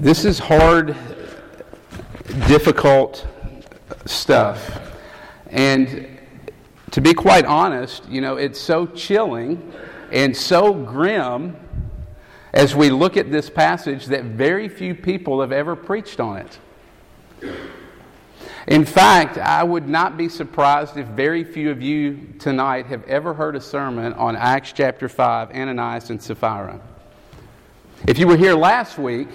This is hard, difficult stuff. And to be quite honest, you know, it's so chilling and so grim as we look at this passage that very few people have ever preached on it. In fact, I would not be surprised if very few of you tonight have ever heard a sermon on Acts chapter 5, Ananias and Sapphira. If you were here last week,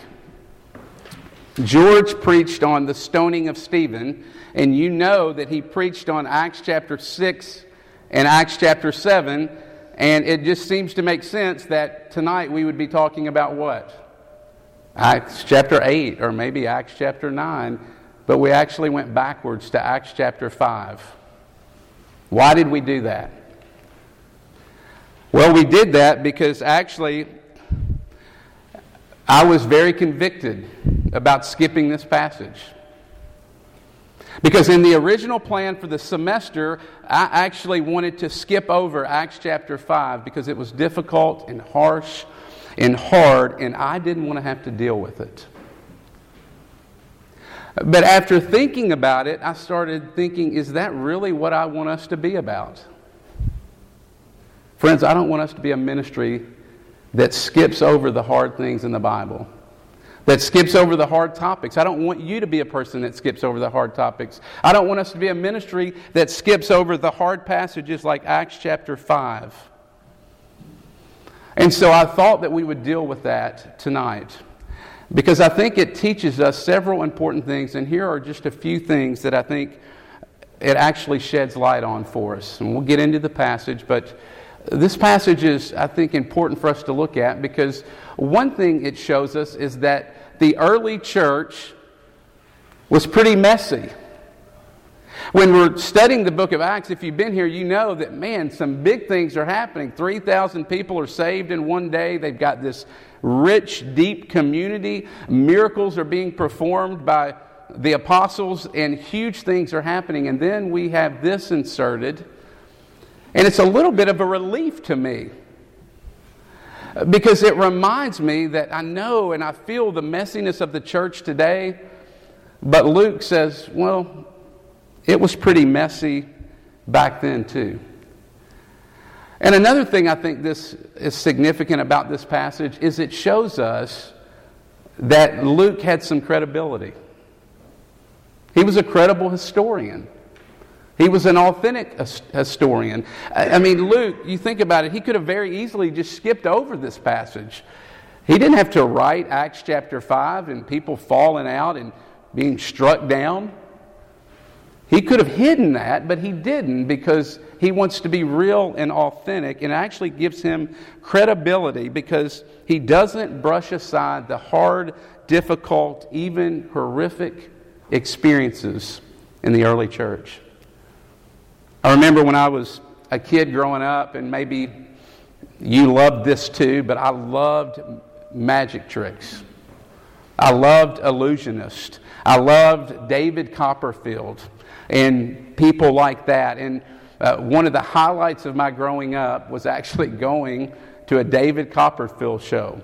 George preached on the stoning of Stephen, and you know that he preached on Acts chapter 6 and Acts chapter 7, and it just seems to make sense that tonight we would be talking about what? Acts chapter 8 or maybe Acts chapter 9, but we actually went backwards to Acts chapter 5. Why did we do that? Well, we did that because actually I was very convicted about skipping this passage. Because in the original plan for the semester, I actually wanted to skip over Acts chapter 5 because it was difficult and harsh and hard, and I didn't want to have to deal with it. But after thinking about it, I started thinking, is that really what I want us to be about? Friends, I don't want us to be a ministry that skips over the hard things in the Bible that skips over the hard topics. I don't want you to be a person that skips over the hard topics. I don't want us to be a ministry that skips over the hard passages like Acts chapter 5. And so I thought that we would deal with that tonight because I think it teaches us several important things. And here are just a few things that I think it actually sheds light on for us. And we'll get into the passage, but this passage is, I think, important for us to look at because one thing it shows us is that the early church was pretty messy. When we're studying the book of Acts, if you've been here, you know that, man, some big things are happening. 3,000 people are saved in one day. They've got this rich, deep community. Miracles are being performed by the apostles, and huge things are happening. And then we have this inserted, and it's a little bit of a relief to me because it reminds me that I know and I feel the messiness of the church today, but Luke says, well, it was pretty messy back then too. And another thing I think this is significant about this passage is it shows us that Luke had some credibility. He was a credible historian. He was an authentic historian. I mean, Luke, you think about it, he could have very easily just skipped over this passage. He didn't have to write Acts chapter 5 and people falling out and being struck down. He could have hidden that, but he didn't because he wants to be real and authentic and actually gives him credibility because he doesn't brush aside the hard, difficult, even horrific experiences in the early church. I remember when I was a kid growing up, and maybe you loved this too, but I loved magic tricks. I loved illusionists. I loved David Copperfield and people like that. And uh, one of the highlights of my growing up was actually going to a David Copperfield show.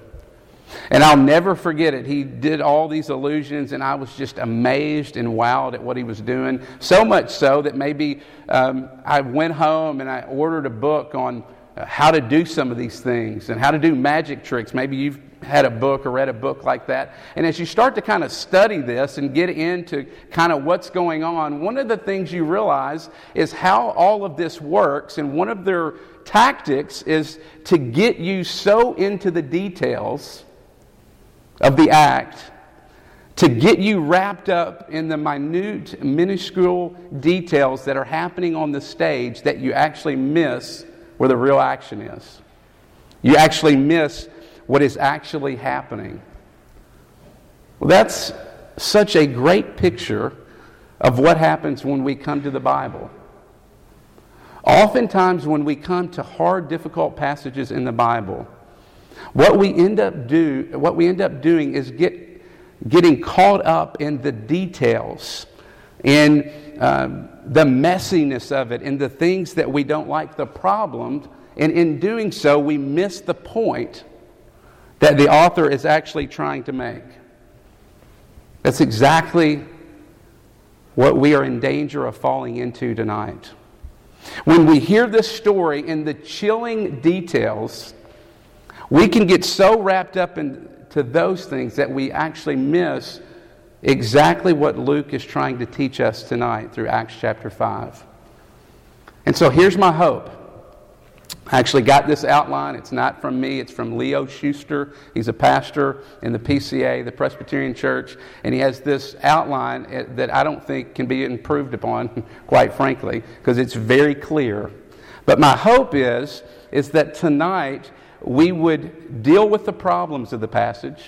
And I'll never forget it. He did all these illusions, and I was just amazed and wowed at what he was doing. So much so that maybe um, I went home and I ordered a book on uh, how to do some of these things and how to do magic tricks. Maybe you've had a book or read a book like that. And as you start to kind of study this and get into kind of what's going on, one of the things you realize is how all of this works. And one of their tactics is to get you so into the details of the act to get you wrapped up in the minute, minuscule details that are happening on the stage that you actually miss where the real action is. You actually miss what is actually happening. Well, that's such a great picture of what happens when we come to the Bible. Oftentimes, when we come to hard, difficult passages in the Bible, what we end up do what we end up doing is get getting caught up in the details, in uh, the messiness of it, in the things that we don't like, the problems, and in doing so, we miss the point that the author is actually trying to make. That's exactly what we are in danger of falling into tonight. When we hear this story in the chilling details, we can get so wrapped up into those things that we actually miss exactly what Luke is trying to teach us tonight through Acts chapter 5. And so here's my hope. I actually got this outline. It's not from me, it's from Leo Schuster. He's a pastor in the PCA, the Presbyterian Church, and he has this outline eh, that I don't think can be improved upon, quite frankly, because it's very clear. But my hope is is that tonight we would deal with the problems of the passage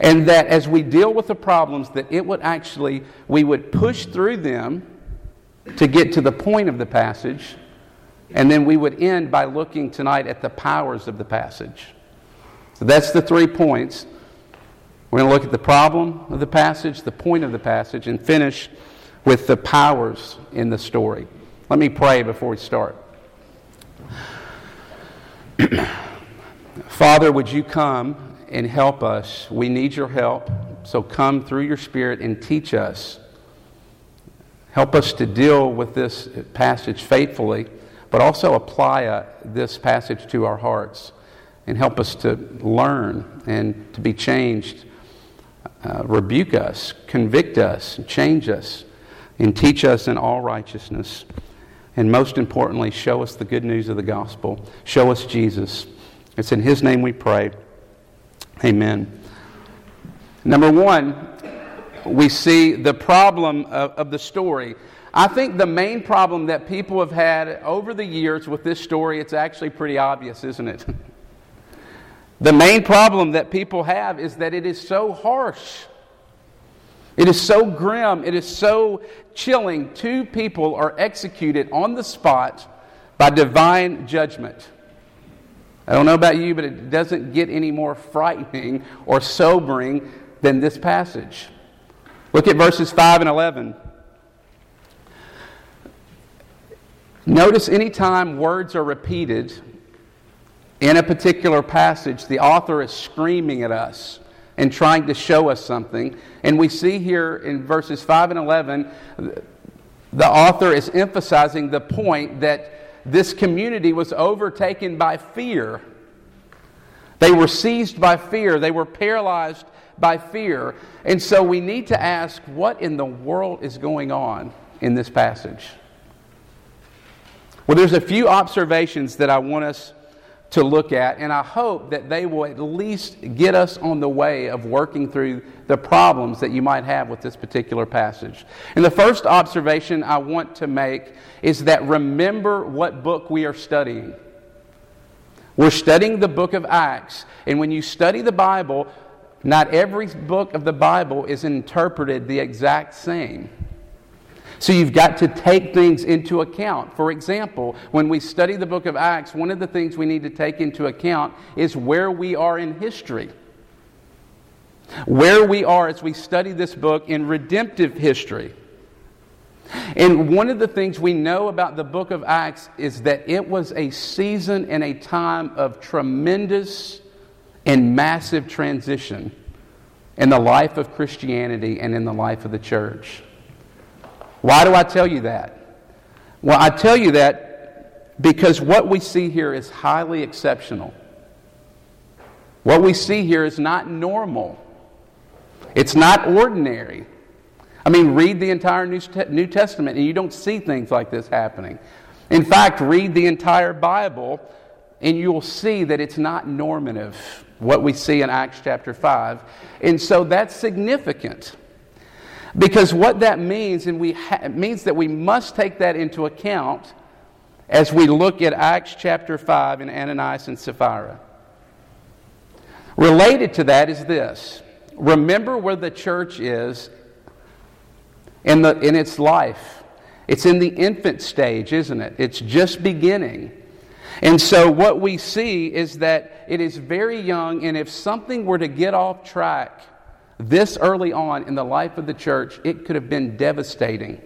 and that as we deal with the problems that it would actually we would push through them to get to the point of the passage and then we would end by looking tonight at the powers of the passage. So that's the three points. We're going to look at the problem of the passage the point of the passage and finish with the powers in the story. Let me pray before we start father would you come and help us. We need your help. So come through your Spirit and teach us. Help us to deal with this passage faithfully, but also apply uh, this passage to our hearts and help us to learn and to be changed. Uh, rebuke us, convict us, change us, and teach us in all righteousness. And most importantly, show us the good news of the gospel. Show us Jesus. It's in His name we pray. Amen. Number one, we see the problem of, of, the story. I think the main problem that people have had over the years with this story, it's actually pretty obvious, isn't it? the main problem that people have is that it is so harsh. It is so grim. It is so chilling. Two people are executed on the spot by divine judgment. I don't know about you, but it doesn't get any more frightening or sobering than this passage. Look at verses 5 and 11. Notice anytime words are repeated in a particular passage, the author is screaming at us and trying to show us something. And we see here in verses 5 and 11, the author is emphasizing the point that this community was overtaken by fear. They were seized by fear, they were paralyzed by fear. And so we need to ask what in the world is going on in this passage? Well, there's a few observations that I want us to look at, and I hope that they will at least get us on the way of working through the problems that you might have with this particular passage. And the first observation I want to make is that remember what book we are studying. We're studying the book of Acts, and when you study the Bible, not every book of the Bible is interpreted the exact same. So you've got to take things into account. For example, when we study the book of Acts, one of the things we need to take into account is where we are in history. Where we are as we study this book in redemptive history. And one of the things we know about the book of Acts is that it was a season and a time of tremendous and massive transition in the life of Christianity and in the life of the church. Why do I tell you that? Well, I tell you that because what we see here is highly exceptional. What we see here is not normal, it's not ordinary. I mean, read the entire New Testament and you don't see things like this happening. In fact, read the entire Bible and you'll see that it's not normative, what we see in Acts chapter 5. And so that's significant. Because what that means, and we ha- means that we must take that into account as we look at Acts chapter 5 and Ananias and Sapphira. Related to that is this remember where the church is in, the, in its life. It's in the infant stage, isn't it? It's just beginning. And so, what we see is that it is very young, and if something were to get off track, this early on in the life of the church, it could have been devastating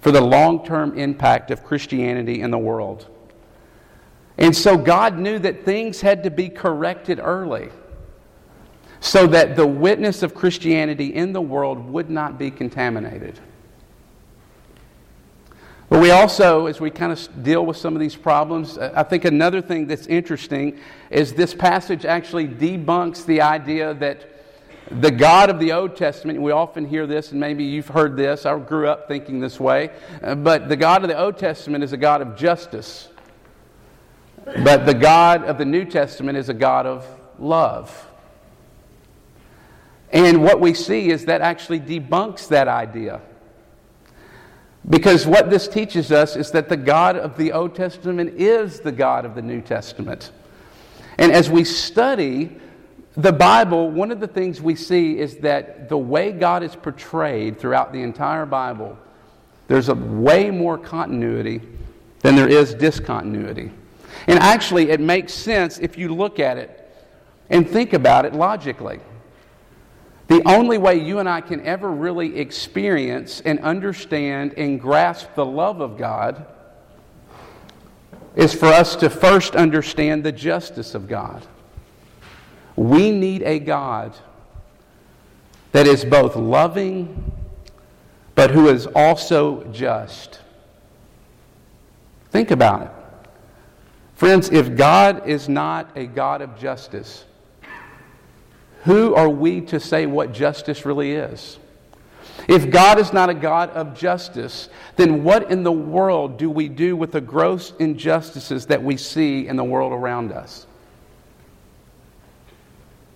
for the long term impact of Christianity in the world. And so God knew that things had to be corrected early. so that the witness of Christianity in the world would not be contaminated. But we also, as we kind of deal with some of these problems, uh, I think another thing that's interesting is this passage actually debunks the idea that the God of the Old Testament, we often hear this, and maybe you've heard this, I grew up thinking this way, uh, but the God of the Old Testament is a God of justice. But the God of the New Testament is a God of love. And what we see is that actually debunks that idea. Because what this teaches us is that the God of the Old Testament is the God of the New Testament. And as we study the Bible, one of the things we see is that the way God is portrayed throughout the entire Bible, there's a way more continuity than there is discontinuity. And actually, it makes sense if you look at it and think about it logically. The only way you and I can ever really experience and understand and grasp the love of God is for us to first understand the justice of God. We need a God that is both loving but who is also just. Think about it. Friends, if God is not a God of justice, who are we to say what justice really is? If God is not a God of justice, then what in the world do we do with the gross injustices that we see in the world around us?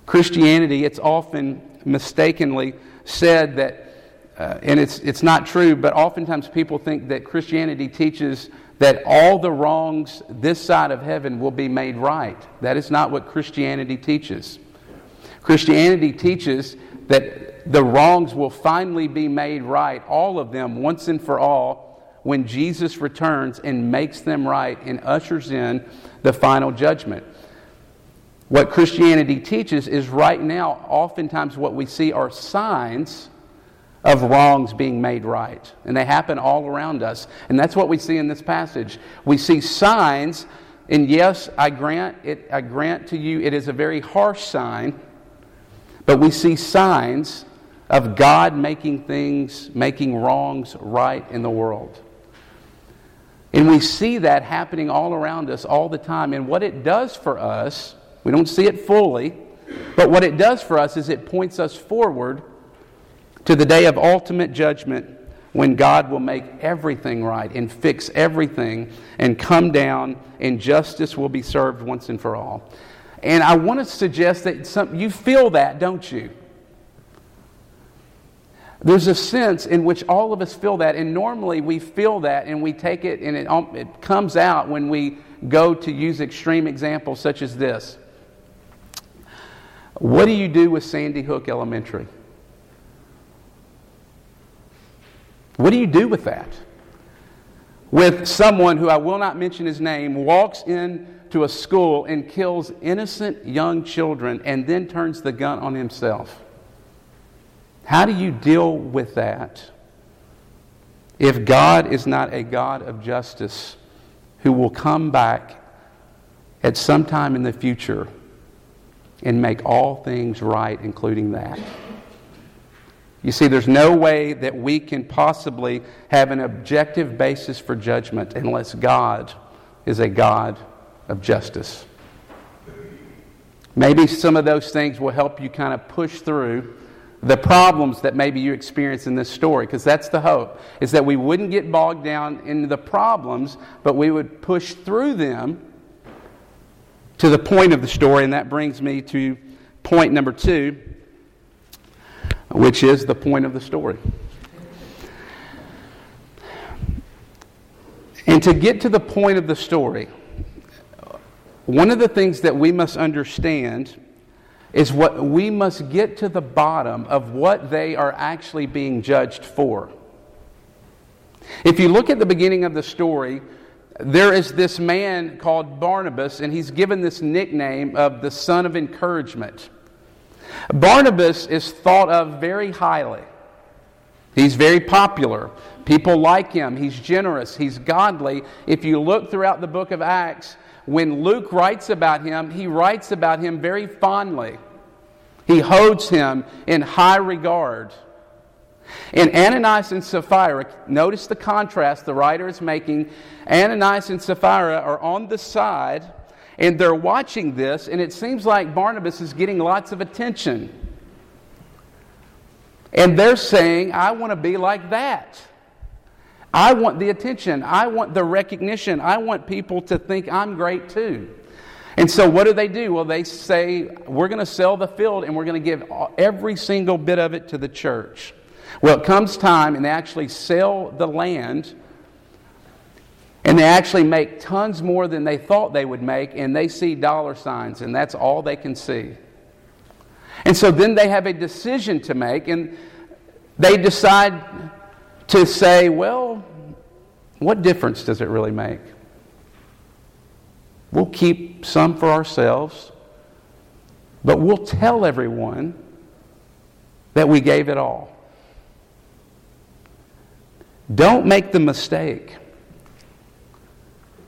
Christianity, it's often mistakenly said that, uh, and it's, it's not true, but oftentimes people think that Christianity teaches that all the wrongs this side of heaven will be made right. That is not what Christianity teaches. Christianity teaches that the wrongs will finally be made right, all of them, once and for all, when Jesus returns and makes them right and ushers in the final judgment. What Christianity teaches is right now, oftentimes, what we see are signs of wrongs being made right. And they happen all around us. And that's what we see in this passage. We see signs, and yes, I grant, it, I grant to you it is a very harsh sign but we see signs of God making things, making wrongs right in the world. And we see that happening all around us all the time. And what it does for us, we don't see it fully, but what it does for us is it points us forward to the day of ultimate judgment when God will make everything right and fix everything and come down and justice will be served once and for all. And I want to suggest that some, you feel that, don't you? There's a sense in which all of us feel that, and normally we feel that and we take it and it, um, it comes out when we go to use extreme examples such as this. What do you do with Sandy Hook Elementary? What do you do with that? With someone who I will not mention his name walks into a school and kills innocent young children and then turns the gun on himself. How do you deal with that if God is not a God of justice who will come back at some time in the future and make all things right, including that? You see, there's no way that we can possibly have an objective basis for judgment unless God is a God of justice. Maybe some of those things will help you kind of push through the problems that maybe you experience in this story, because that's the hope, is that we wouldn't get bogged down into the problems, but we would push through them to the point of the story. And that brings me to point number two, which is the point of the story. And to get to the point of the story, one of the things that we must understand is what we must get to the bottom of what they are actually being judged for. If you look at the beginning of the story, there is this man called Barnabas, and he's given this nickname of the son of encouragement. Barnabas is thought of very highly. He's very popular. People like him. He's generous. He's godly. If you look throughout the book of Acts, when Luke writes about him, he writes about him very fondly. He holds him in high regard. And Ananias and Sapphira, notice the contrast the writer is making. Ananias and Sapphira are on the side, and they're watching this, and it seems like Barnabas is getting lots of attention. And they're saying, I want to be like that. I want the attention. I want the recognition. I want people to think I'm great too. And so, what do they do? Well, they say, We're going to sell the field and we're going to give every single bit of it to the church. Well, it comes time and they actually sell the land and they actually make tons more than they thought they would make and they see dollar signs and that's all they can see. And so then they have a decision to make and they decide to say, well, what difference does it really make? We'll keep some for ourselves, but we'll tell everyone that we gave it all. Don't make the mistake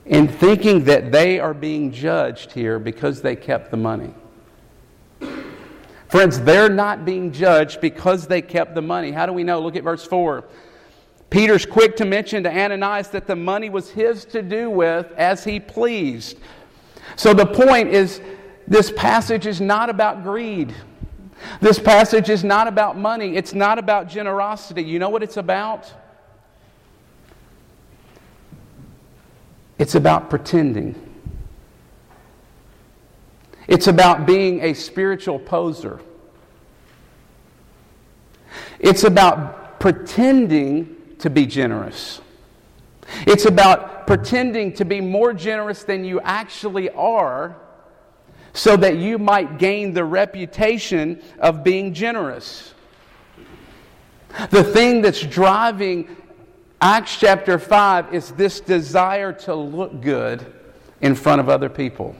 in thinking that they are being judged here because they kept the money. Friends, they're not being judged because they kept the money. How do we know? Look at verse 4. Peter's quick to mention to Ananias that the money was his to do with as he pleased. So the point is this passage is not about greed. This passage is not about money. It's not about generosity. You know what it's about? It's about pretending. It's about being a spiritual poser. It's about pretending to be generous. It's about pretending to be more generous than you actually are so that you might gain the reputation of being generous. The thing that's driving Acts chapter 5 is this desire to look good in front of other people.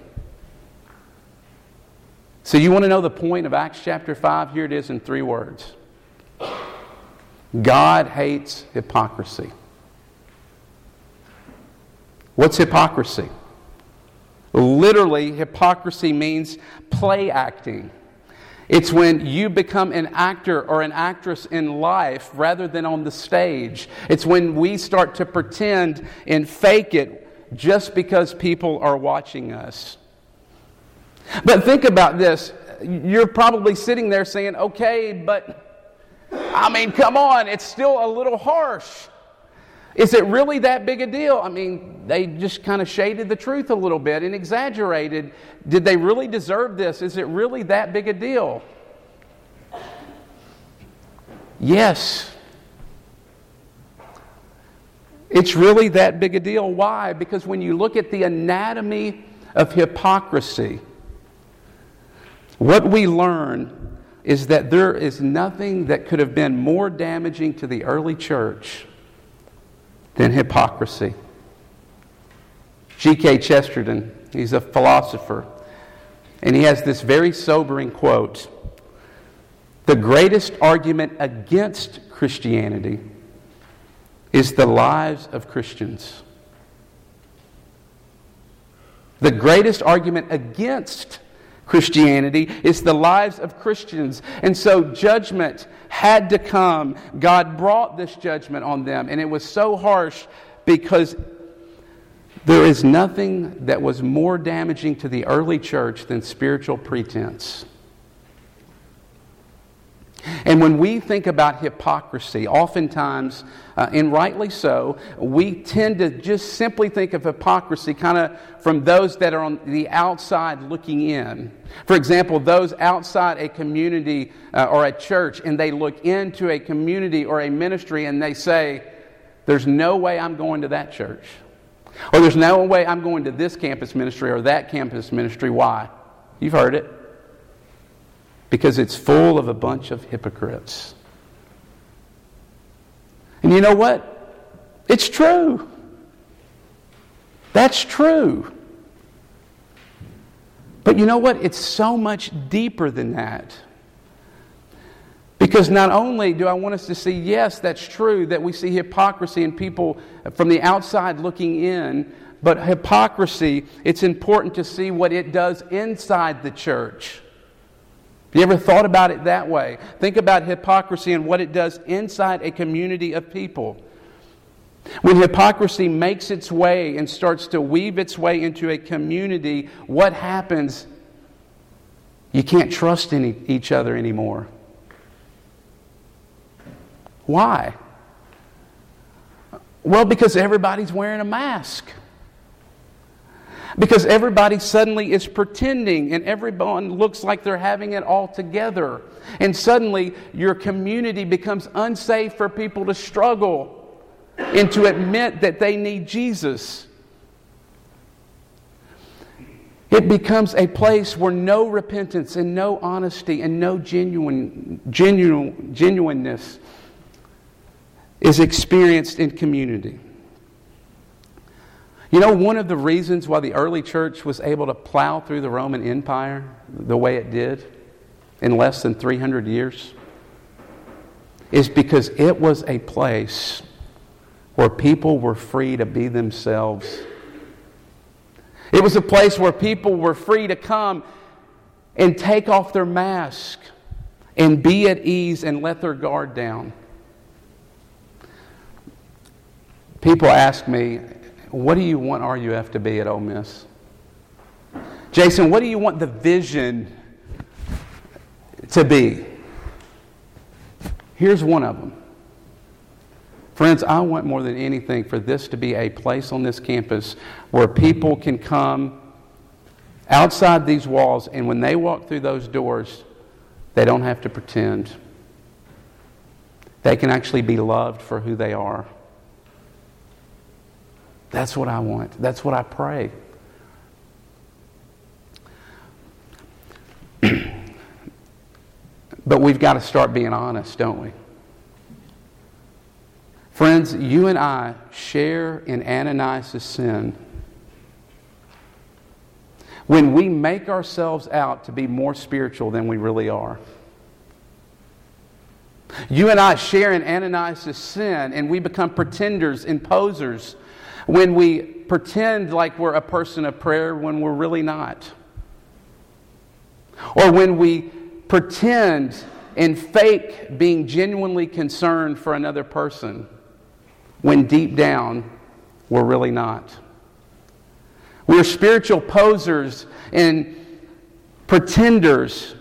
So, you want to know the point of Acts chapter 5? Here it is in three words God hates hypocrisy. What's hypocrisy? Literally, hypocrisy means play acting. It's when you become an actor or an actress in life rather than on the stage. It's when we start to pretend and fake it just because people are watching us. But think about this. You're probably sitting there saying, okay, but I mean, come on, it's still a little harsh. Is it really that big a deal? I mean, they just kind of shaded the truth a little bit and exaggerated. Did they really deserve this? Is it really that big a deal? Yes. It's really that big a deal. Why? Because when you look at the anatomy of hypocrisy, what we learn is that there is nothing that could have been more damaging to the early church than hypocrisy. G.K. Chesterton, he's a philosopher, and he has this very sobering quote The greatest argument against Christianity is the lives of Christians. The greatest argument against Christianity is the lives of Christians. And so judgment had to come. God brought this judgment on them, and it was so harsh because there is nothing that was more damaging to the early church than spiritual pretense. And when we think about hypocrisy, oftentimes, uh, and rightly so, we tend to just simply think of hypocrisy kind of from those that are on the outside looking in. For example, those outside a community uh, or a church, and they look into a community or a ministry and they say, There's no way I'm going to that church. Or there's no way I'm going to this campus ministry or that campus ministry. Why? You've heard it because it's full of a bunch of hypocrites. And you know what? It's true. That's true. But you know what? It's so much deeper than that. Because not only do I want us to see, yes, that's true, that we see hypocrisy in people from the outside looking in, but hypocrisy, it's important to see what it does inside the church. You ever thought about it that way? Think about hypocrisy and what it does inside a community of people. When hypocrisy makes its way and starts to weave its way into a community, what happens? You can't trust any, each other anymore. Why? Well, because everybody's wearing a mask. Because everybody suddenly is pretending and everyone looks like they're having it all together. And suddenly your community becomes unsafe for people to struggle and to admit that they need Jesus. It becomes a place where no repentance and no honesty and no genuine, genuine, genuineness is experienced in community. You know, one of the reasons why the early church was able to plow through the Roman Empire the way it did in less than 300 years is because it was a place where people were free to be themselves. It was a place where people were free to come and take off their mask and be at ease and let their guard down. People ask me, what do you want RUF to be at Ole Miss? Jason, what do you want the vision to be? Here's one of them. Friends, I want more than anything for this to be a place on this campus where people can come outside these walls, and when they walk through those doors, they don't have to pretend. They can actually be loved for who they are. That's what I want. That's what I pray. but we've got to start being honest, don't we? Friends, you and I share in Ananias' sin when we make ourselves out to be more spiritual than we really are. You and I share in Ananias' sin and we become pretenders and posers when we pretend like we're a person of prayer when we're really not. Or when we pretend and fake being genuinely concerned for another person when deep down we're really not. We're spiritual posers and pretenders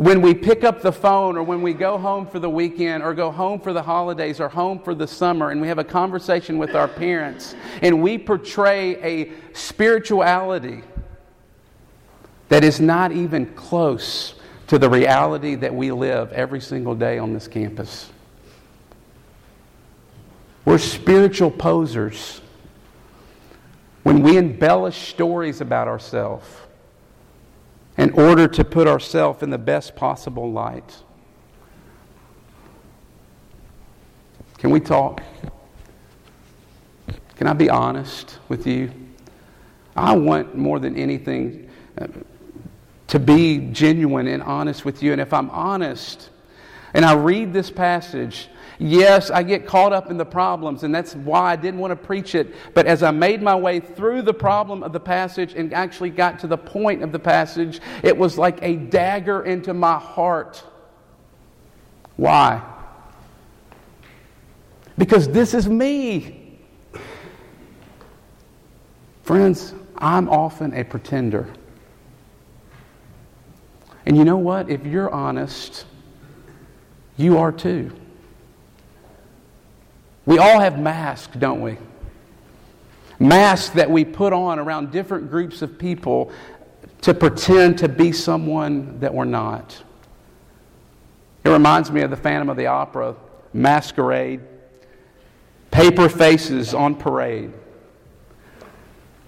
when we pick up the phone or when we go home for the weekend or go home for the holidays or home for the summer and we have a conversation with our parents and we portray a spirituality that is not even close to the reality that we live every single day on this campus. We're spiritual posers when we embellish stories about ourselves in order to put ourselves in the best possible light. Can we talk? Can I be honest with you? I want more than anything uh, to be genuine and honest with you. And if I'm honest and I read this passage, Yes, I get caught up in the problems, and that's why I didn't want to preach it. But as I made my way through the problem of the passage and actually got to the point of the passage, it was like a dagger into my heart. Why? Because this is me. Friends, I'm often a pretender. And you know what? If you're honest, you are too. We all have masks, don't we? Masks that we put on around different groups of people to pretend to be someone that we're not. It reminds me of the Phantom of the Opera, masquerade, paper faces on parade.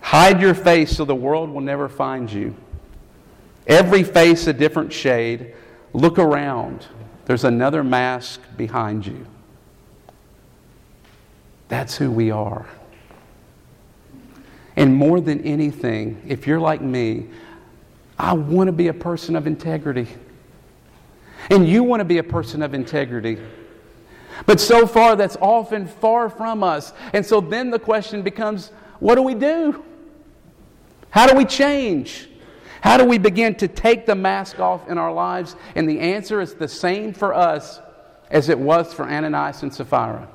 Hide your face so the world will never find you. Every face a different shade. Look around. There's another mask behind you. That's who we are. And more than anything, if you're like me, I want to be a person of integrity. And you want to be a person of integrity. But so far, that's often far from us. And so then the question becomes what do we do? How do we change? How do we begin to take the mask off in our lives? And the answer is the same for us as it was for Ananias and Sapphira.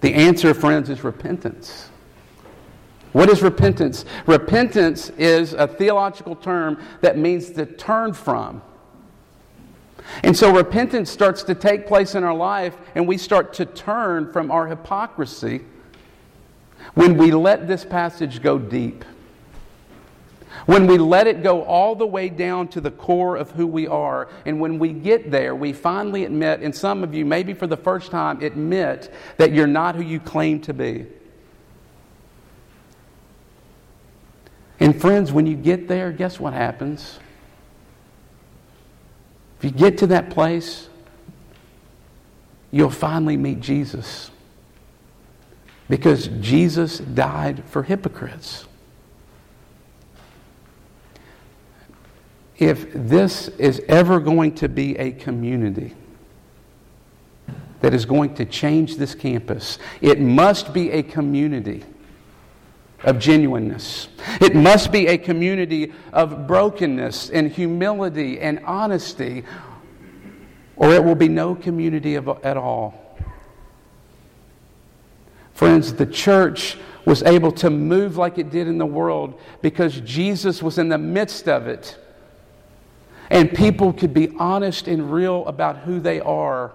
The answer, friends, is repentance. What is repentance? Repentance is a theological term that means to turn from. And so repentance starts to take place in our life, and we start to turn from our hypocrisy when we let this passage go deep. When we let it go all the way down to the core of who we are, and when we get there, we finally admit, and some of you, maybe for the first time, admit that you're not who you claim to be. And friends, when you get there, guess what happens? If you get to that place, you'll finally meet Jesus. Because Jesus died for hypocrites. If this is ever going to be a community that is going to change this campus, it must be a community of genuineness. It must be a community of brokenness and humility and honesty, or it will be no community of, at all. Friends, the church was able to move like it did in the world because Jesus was in the midst of it. And people could be honest and real about who they are.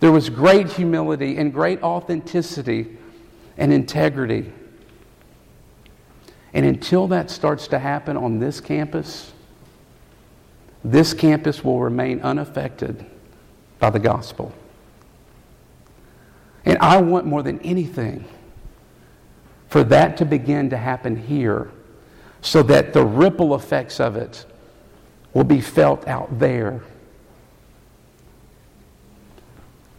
There was great humility and great authenticity and integrity. And until that starts to happen on this campus, this campus will remain unaffected by the gospel. And I want more than anything for that to begin to happen here so that the ripple effects of it will be felt out there.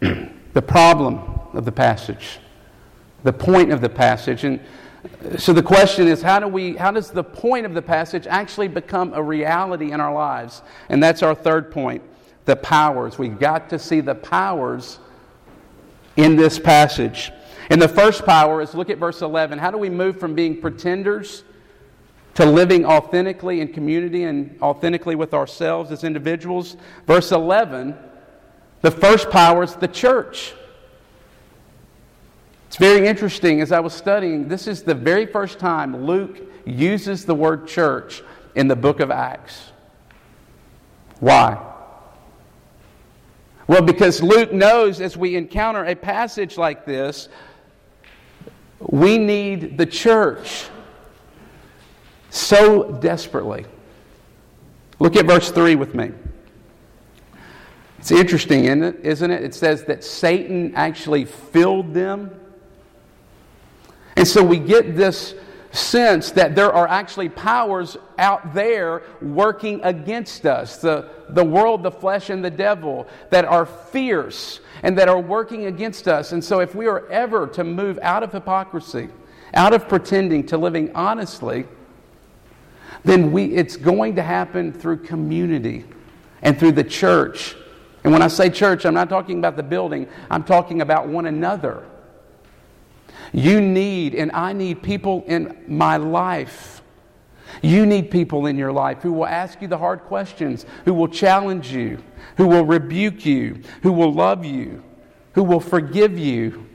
the problem of the passage, the point of the passage, and so the question is how do we how does the point of the passage actually become a reality in our lives? And that's our third point, the powers. We've got to see the powers in this passage. And the first power is look at verse 11. How do we move from being pretenders to living authentically in community and authentically with ourselves as individuals? Verse 11, the first power is the church. It's very interesting as I was studying, this is the very first time Luke uses the word church in the book of Acts. Why? Well, because Luke knows as we encounter a passage like this, we need the church so desperately. Look at verse 3 with me. It's interesting, isn't it? It says that Satan actually filled them and so we get this sense that there are actually powers out there working against us the, the world, the flesh, and the devil that are fierce and that are working against us. And so, if we are ever to move out of hypocrisy, out of pretending to living honestly, then we, it's going to happen through community and through the church. And when I say church, I'm not talking about the building, I'm talking about one another. You need, and I need people in my life. You need people in your life who will ask you the hard questions, who will challenge you, who will rebuke you, who will love you, who will forgive you.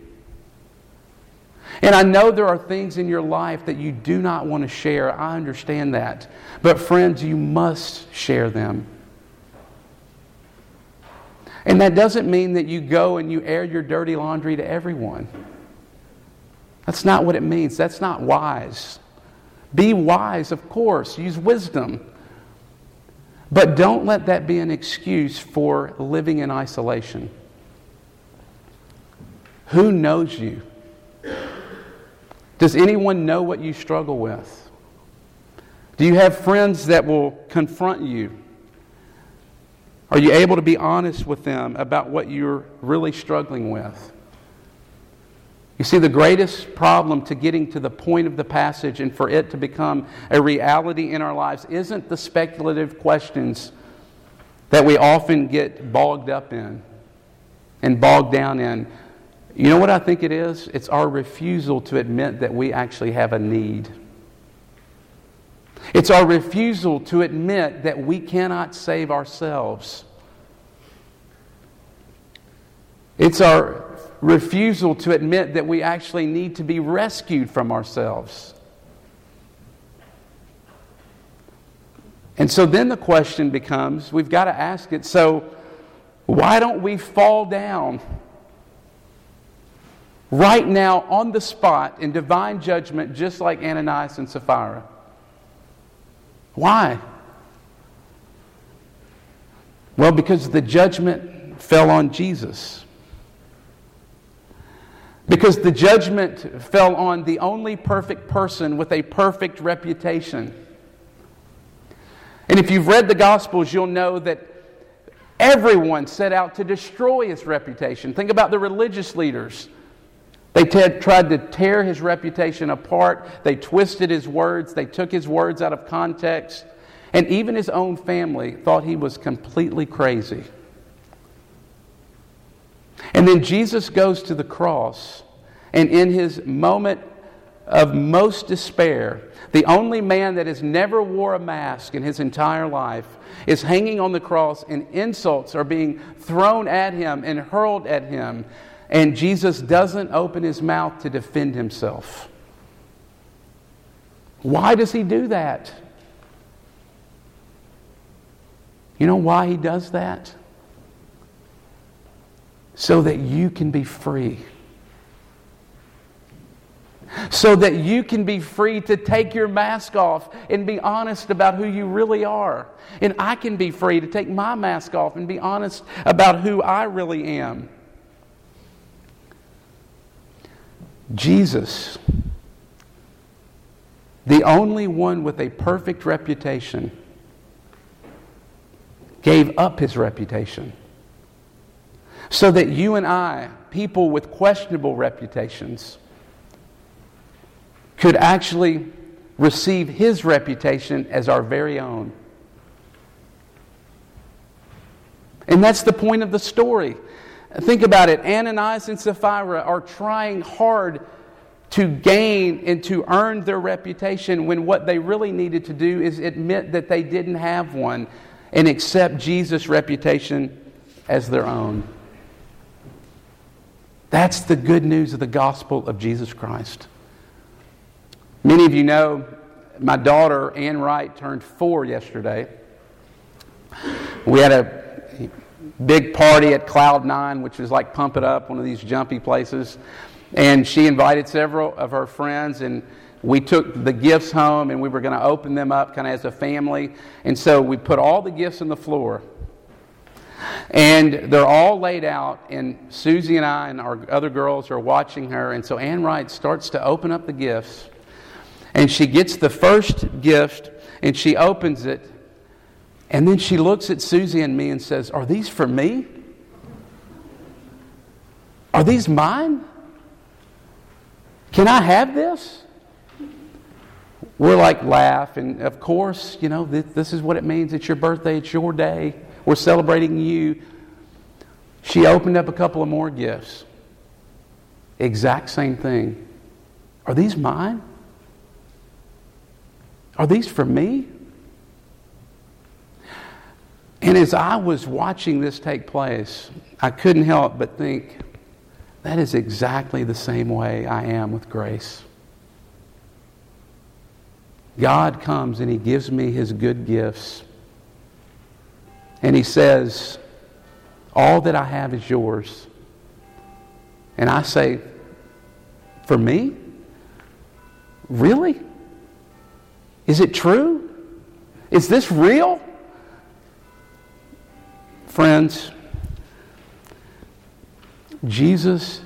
And I know there are things in your life that you do not want to share. I understand that. But, friends, you must share them. And that doesn't mean that you go and you air your dirty laundry to everyone. That's not what it means. That's not wise. Be wise, of course. Use wisdom. But don't let that be an excuse for living in isolation. Who knows you? Does anyone know what you struggle with? Do you have friends that will confront you? Are you able to be honest with them about what you're really struggling with? You see, the greatest problem to getting to the point of the passage and for it to become a reality in our lives isn't the speculative questions that we often get bogged up in and bogged down in. You know what I think it is? It's our refusal to admit that we actually have a need. It's our refusal to admit that we cannot save ourselves. It's our refusal to admit that we actually need to be rescued from ourselves. And so then the question becomes we've got to ask it so, why don't we fall down right now on the spot in divine judgment, just like Ananias and Sapphira? Why? Well, because the judgment fell on Jesus. Because the judgment fell on the only perfect person with a perfect reputation. And if you've read the Gospels, you'll know that everyone set out to destroy his reputation. Think about the religious leaders. They t- tried to tear his reputation apart. They twisted his words. They took his words out of context. And even his own family thought he was completely crazy. And then Jesus goes to the cross, and in his moment of most despair, the only man that has never wore a mask in his entire life is hanging on the cross, and insults are being thrown at him and hurled at him. And Jesus doesn't open his mouth to defend himself. Why does he do that? You know why he does that? So that you can be free. So that you can be free to take your mask off and be honest about who you really are. And I can be free to take my mask off and be honest about who I really am. Jesus, the only one with a perfect reputation, gave up his reputation so that you and I, people with questionable reputations, could actually receive his reputation as our very own. And that's the point of the story. Think about it. Ananias and Sapphira are trying hard to gain and to earn their reputation when what they really needed to do is admit that they didn't have one and accept Jesus' reputation as their own. That's the good news of the gospel of Jesus Christ. Many of you know my daughter, Ann Wright, turned four yesterday. We had a big party at Cloud Nine, which was like Pump It Up, one of these jumpy places. And she invited several of her friends, and we took the gifts home and we were going to open them up kind of as a family. And so we put all the gifts on the floor. And they're all laid out, and Susie and I and our other girls are watching her. And so Ann Wright starts to open up the gifts, and she gets the first gift and she opens it. And then she looks at Susie and me and says, Are these for me? Are these mine? Can I have this? We're like, laugh. And of course, you know, this, this is what it means. It's your birthday, it's your day. We're celebrating you. She opened up a couple of more gifts. Exact same thing. Are these mine? Are these for me? And as I was watching this take place, I couldn't help but think, that is exactly the same way I am with grace. God comes and He gives me His good gifts. And He says, All that I have is yours. And I say, For me? Really? Is it true? Is this real? Friends, Jesus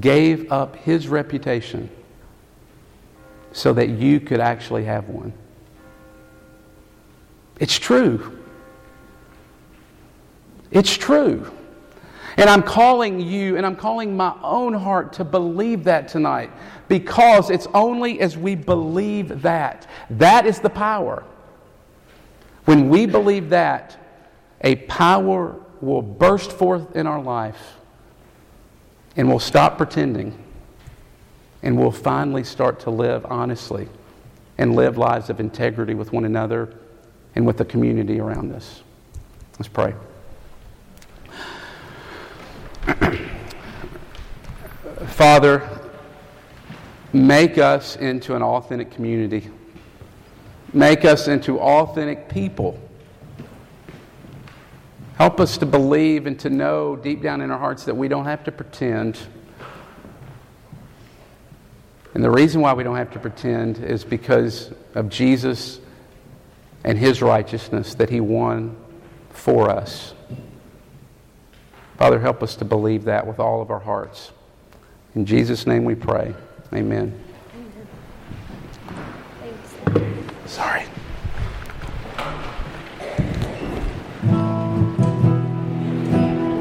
gave up his reputation so that you could actually have one. It's true. It's true. And I'm calling you and I'm calling my own heart to believe that tonight because it's only as we believe that. That is the power. When we believe that, a power will burst forth in our life and we'll stop pretending and we'll finally start to live honestly and live lives of integrity with one another and with the community around us. Let's pray. Father, make us into an authentic community. Make us into authentic people. Help us to believe and to know deep down in our hearts that we don't have to pretend. And the reason why we don't have to pretend is because of Jesus and his righteousness that he won for us. Father, help us to believe that with all of our hearts. In Jesus' name we pray. Amen. Sorry.